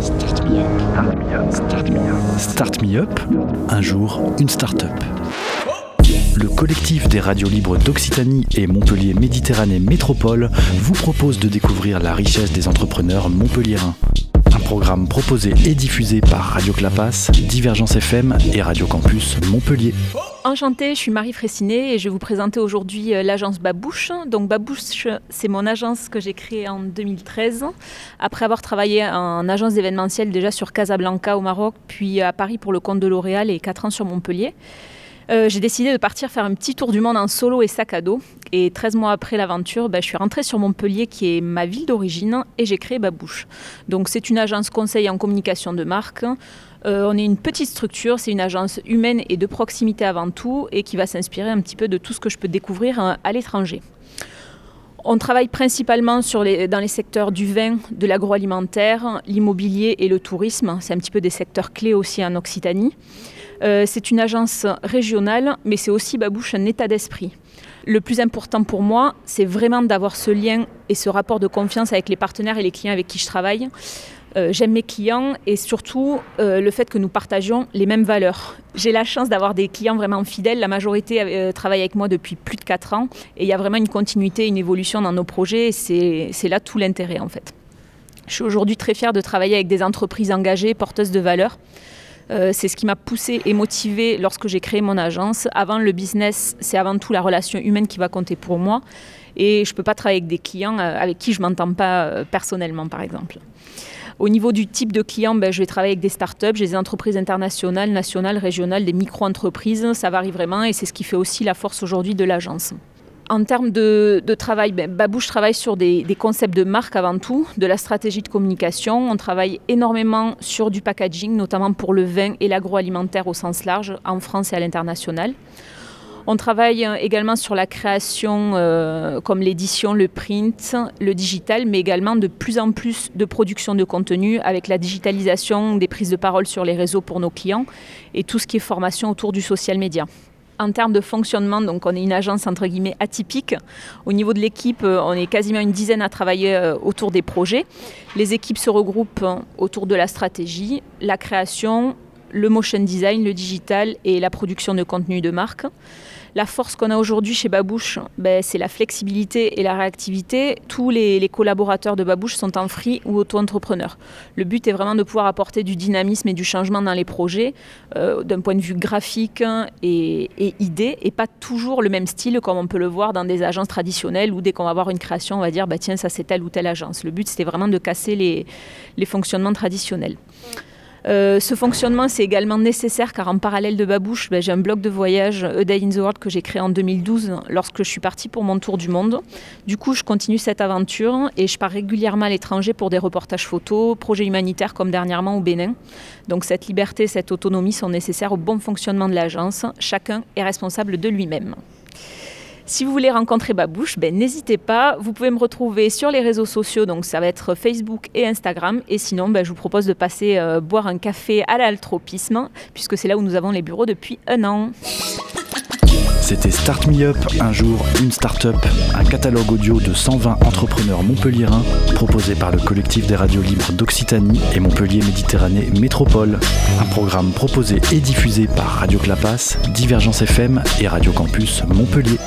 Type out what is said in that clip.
Start me up. Start me up. Un jour, une start-up. Le collectif des radios libres d'Occitanie et Montpellier Méditerranée Métropole vous propose de découvrir la richesse des entrepreneurs montpelliérains. Un programme proposé et diffusé par Radio Clapas, Divergence FM et Radio Campus Montpellier. Enchantée, je suis Marie Fressinet et je vais vous présenter aujourd'hui euh, l'agence Babouche. Donc Babouche, c'est mon agence que j'ai créée en 2013 après avoir travaillé en agence d'événementiel déjà sur Casablanca au Maroc, puis à Paris pour le compte de L'Oréal et 4 ans sur Montpellier. Euh, j'ai décidé de partir faire un petit tour du monde en solo et sac à dos. Et 13 mois après l'aventure, ben, je suis rentrée sur Montpellier, qui est ma ville d'origine, et j'ai créé Babouche. Donc c'est une agence conseil en communication de marque. Euh, on est une petite structure, c'est une agence humaine et de proximité avant tout, et qui va s'inspirer un petit peu de tout ce que je peux découvrir euh, à l'étranger. On travaille principalement dans les secteurs du vin, de l'agroalimentaire, l'immobilier et le tourisme. C'est un petit peu des secteurs clés aussi en Occitanie. Euh, c'est une agence régionale, mais c'est aussi Babouche un état d'esprit. Le plus important pour moi, c'est vraiment d'avoir ce lien et ce rapport de confiance avec les partenaires et les clients avec qui je travaille. Euh, j'aime mes clients et surtout euh, le fait que nous partagions les mêmes valeurs. J'ai la chance d'avoir des clients vraiment fidèles. La majorité travaille avec moi depuis plus de 4 ans et il y a vraiment une continuité, une évolution dans nos projets. C'est là tout l'intérêt en fait. Je suis aujourd'hui très fière de travailler avec des entreprises engagées, porteuses de valeurs. Euh, c'est ce qui m'a poussé et motivé lorsque j'ai créé mon agence. Avant le business, c'est avant tout la relation humaine qui va compter pour moi. Et je ne peux pas travailler avec des clients euh, avec qui je ne m'entends pas euh, personnellement, par exemple. Au niveau du type de client, ben, je vais travailler avec des startups, j'ai des entreprises internationales, nationales, régionales, des micro-entreprises. Ça varie vraiment et c'est ce qui fait aussi la force aujourd'hui de l'agence. En termes de, travail, ben, Babouche travaille sur des, concepts de marque avant tout, de la stratégie de communication. On travaille énormément sur du packaging, notamment pour le vin et l'agroalimentaire au sens large, en France et à l'international. On travaille euh, également sur la création euh, comme l'édition, le print, le digital, mais également de plus en plus de production de contenu avec la digitalisation des prises de parole sur les réseaux pour nos clients et tout ce qui est formation autour du social media en termes de fonctionnement, donc on est une agence entre guillemets atypique. Au niveau de l'équipe, euh, on est quasiment une dizaine à travailler autour des projets. Les équipes se regroupent autour de la stratégie, la création, le motion design, le digital et la production de contenu de marque. La force qu'on a aujourd'hui chez Babouche, ben, c'est la flexibilité et la réactivité. Tous les, collaborateurs de Babouche sont en free ou auto-entrepreneurs. Le but est vraiment de pouvoir apporter du dynamisme et du changement dans les projets euh, d'un point de vue graphique et, et, idée, et pas toujours le même style comme on peut le voir dans des agences traditionnelles où dès qu'on va avoir une création, on va dire bah, tiens, ça c'est telle ou telle agence. Le but c'était vraiment de casser les, les fonctionnements traditionnels. Euh, ce fonctionnement, c'est également nécessaire car en parallèle de Babouche, ben, j'ai un blog de voyage A Day in the World que j'ai créé en 2012 lorsque je suis partie pour mon tour du monde. Du coup, je continue cette aventure et je pars régulièrement à l'étranger pour des reportages photos, projets humanitaires comme dernièrement au Bénin. Donc cette liberté, cette autonomie sont nécessaires au bon fonctionnement de l'agence. Chacun est responsable de lui-même. Si vous voulez rencontrer Babouche, ben, n'hésitez pas. Vous pouvez me retrouver sur les réseaux sociaux, donc ça va être Facebook et Instagram. Et sinon, ben, je vous propose de passer euh, boire un café à l'altropisme, puisque c'est là où nous avons les bureaux depuis un an. C'était Start Me Up, un jour, une start-up, un catalogue audio de 120 entrepreneurs montpelliérains proposé par le collectif des radios libres d'Occitanie et Montpellier Méditerranée Métropole. Un programme proposé et diffusé par Radio Clapas, Divergence FM et Radio Campus Montpellier.